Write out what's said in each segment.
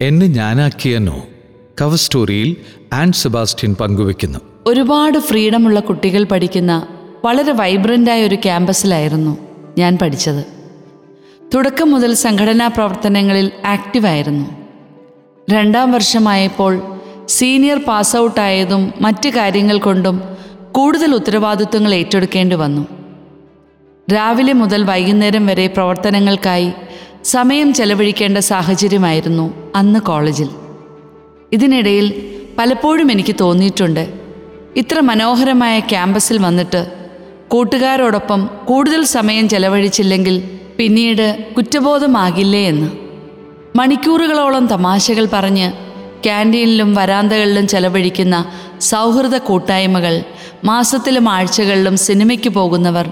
എന്നെ ഞാനാക്കിയെന്നോ കവർ സ്റ്റോറിയിൽ ആൻഡ് സെബാസ്റ്റ്യൻ പങ്കുവെക്കുന്നു ഒരുപാട് ഫ്രീഡമുള്ള കുട്ടികൾ പഠിക്കുന്ന വളരെ വൈബ്രന്റായ ഒരു ക്യാമ്പസിലായിരുന്നു ഞാൻ പഠിച്ചത്. തുടക്കം മുതൽ സംഘടനാ പ്രവർത്തനങ്ങളിൽ ആക്റ്റീവായിരുന്നു രണ്ടാം വർഷമായപ്പോൾ സീനിയർ പാസ് ഔട്ടായതും മറ്റ് കാര്യങ്ങൾ കൊണ്ടും കൂടുതൽ ഉത്തരവാദിത്വങ്ങൾ ഏറ്റെടുക്കേണ്ടി വന്നു. രാവിലെ മുതൽ വൈകുന്നേരം വരെ പ്രവർത്തനങ്ങൾക്കായി സമയം ചെലവഴിക്കേണ്ട സാഹചര്യമായിരുന്നു അന്ന് കോളേജിൽ. ഇതിനിടയിൽ പലപ്പോഴും എനിക്ക് തോന്നിയിട്ടുണ്ട് ഇത്ര മനോഹരമായ ക്യാമ്പസിൽ വന്നിട്ട് കൂട്ടുകാരോടൊപ്പം കൂടുതൽ സമയം ചെലവഴിച്ചില്ലെങ്കിൽ പിന്നീട് കുറ്റബോധമാകില്ലേ എന്ന്. മണിക്കൂറുകളോളം തമാശകൾ പറഞ്ഞ് ക്യാന്റീനിലും വരാന്തകളിലും ചെലവഴിക്കുന്ന സൗഹൃദ കൂട്ടായ്മകൾ മാസത്തിലും ആഴ്ചകളിലും സിനിമയ്ക്ക് പോകുന്നവർ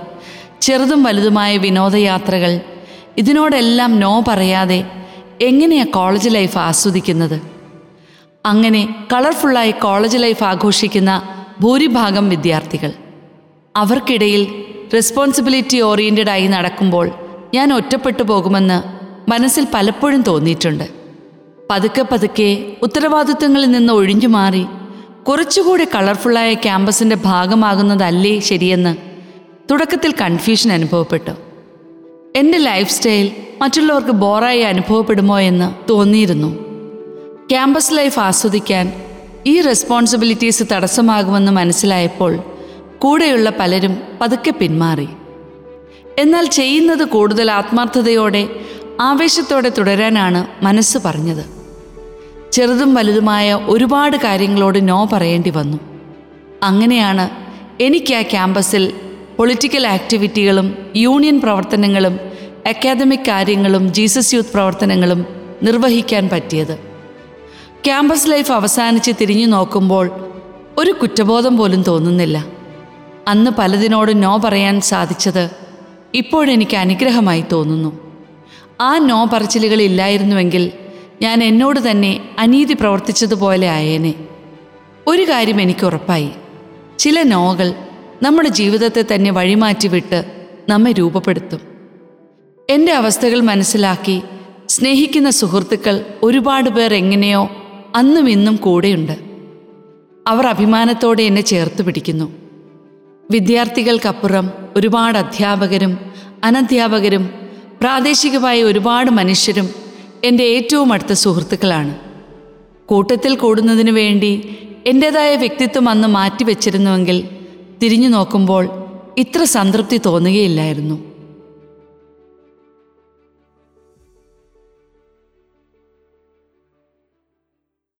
ചെറുതും വലുതുമായ വിനോദയാത്രകൾ ഇതിനോടെല്ലാം നോ പറയാതെ എങ്ങനെയാ കോളേജ് ലൈഫ് ആസ്വദിക്കുന്നത്? അങ്ങനെ കളർഫുള്ളായി കോളേജ് ലൈഫ് ആഘോഷിക്കുന്ന ഭൂരിഭാഗം വിദ്യാർത്ഥികൾ. അവർക്കിടയിൽ റെസ്പോൺസിബിലിറ്റി ഓറിയന്റഡ് ആയി നടക്കുമ്പോൾ ഞാൻ ഒറ്റപ്പെട്ടു പോകുമെന്ന് മനസ്സിൽ പലപ്പോഴും തോന്നിയിട്ടുണ്ട്. പതുക്കെ പതുക്കെ ഉത്തരവാദിത്വങ്ങളിൽ നിന്ന് ഒഴിഞ്ഞു മാറി കുറച്ചുകൂടി കളർഫുള്ളായ ക്യാമ്പസിന്റെ ഭാഗമാകുന്നതല്ലേ ശരിയെന്ന് തുടക്കത്തിൽ കൺഫ്യൂഷൻ അനുഭവപ്പെട്ടു. എന്റെ ലൈഫ് സ്റ്റൈൽ മറ്റുള്ളവർക്ക് ബോറായി അനുഭവപ്പെടുമോ എന്ന് തോന്നിയിരുന്നു. ക്യാമ്പസ് ലൈഫ് ആസ്വദിക്കാൻ ഈ റെസ്പോൺസിബിലിറ്റീസ് തടസ്സമാകുമെന്ന് മനസ്സിലായപ്പോൾ കൂടെയുള്ള പലരും പതുക്കെ പിന്മാറി. എന്നാൽ ചെയ്യുന്നത് കൂടുതൽ ആത്മാർത്ഥതയോടെ ആവേശത്തോടെ തുടരാനാണ് മനസ്സ് പറഞ്ഞത്. ചെറുതും വലുതുമായ ഒരുപാട് കാര്യങ്ങളോട് നോ പറയേണ്ടി വന്നു. അങ്ങനെയാണ് എനിക്ക് ആ ക്യാമ്പസിൽ പൊളിറ്റിക്കൽ ആക്ടിവിറ്റികളും യൂണിയൻ പ്രവർത്തനങ്ങളും അക്കാദമിക് കാര്യങ്ങളും ജീസസ് യൂത്ത് പ്രവർത്തനങ്ങളും നിർവഹിക്കാൻ പറ്റിയത്. ക്യാമ്പസ് ലൈഫ് അവസാനിച്ച് തിരിഞ്ഞു നോക്കുമ്പോൾ ഒരു കുറ്റബോധം പോലും തോന്നുന്നില്ല. അന്ന് പലതിനോട് നോ പറയാൻ സാധിച്ചത് ഇപ്പോഴെനിക്ക് അനുഗ്രഹമായി തോന്നുന്നു. ആ നോ പറച്ചിലുകൾ ഇല്ലായിരുന്നുവെങ്കിൽ ഞാൻ എന്നോട് തന്നെ അനീതി പ്രവർത്തിച്ചതുപോലെ ആയേനെ. ഒരു കാര്യം എനിക്ക് ഉറപ്പായി. ചില നോകൾ നമ്മുടെ ജീവിതത്തെ തന്നെ വഴിമാറ്റിവിട്ട് നമ്മെ രൂപപ്പെടുത്തും. എന്റെ അവസ്ഥകൾ മനസ്സിലാക്കി സ്നേഹിക്കുന്ന സുഹൃത്തുക്കൾ ഒരുപാട് പേർ എങ്ങനെയോ അന്നും ഇന്നും കൂടെയുണ്ട്. അവർ അഭിമാനത്തോടെ എന്നെ ചേർത്ത് പിടിക്കുന്നു. വിദ്യാർത്ഥികൾക്കപ്പുറം ഒരുപാട് അധ്യാപകരും അനധ്യാപകരും പ്രാദേശികമായ ഒരുപാട് മനുഷ്യരും എന്റെ ഏറ്റവും അടുത്ത സുഹൃത്തുക്കളാണ്. കൂട്ടത്തിൽ കൂടുന്നതിനു വേണ്ടി എന്റേതായ വ്യക്തിത്വം അന്ന് മാറ്റിവെച്ചിരുന്നുവെങ്കിൽ തിരിഞ്ഞു നോക്കുമ്പോൾ ഇത്ര സംതൃപ്തി തോന്നുകയില്ലായിരുന്നു.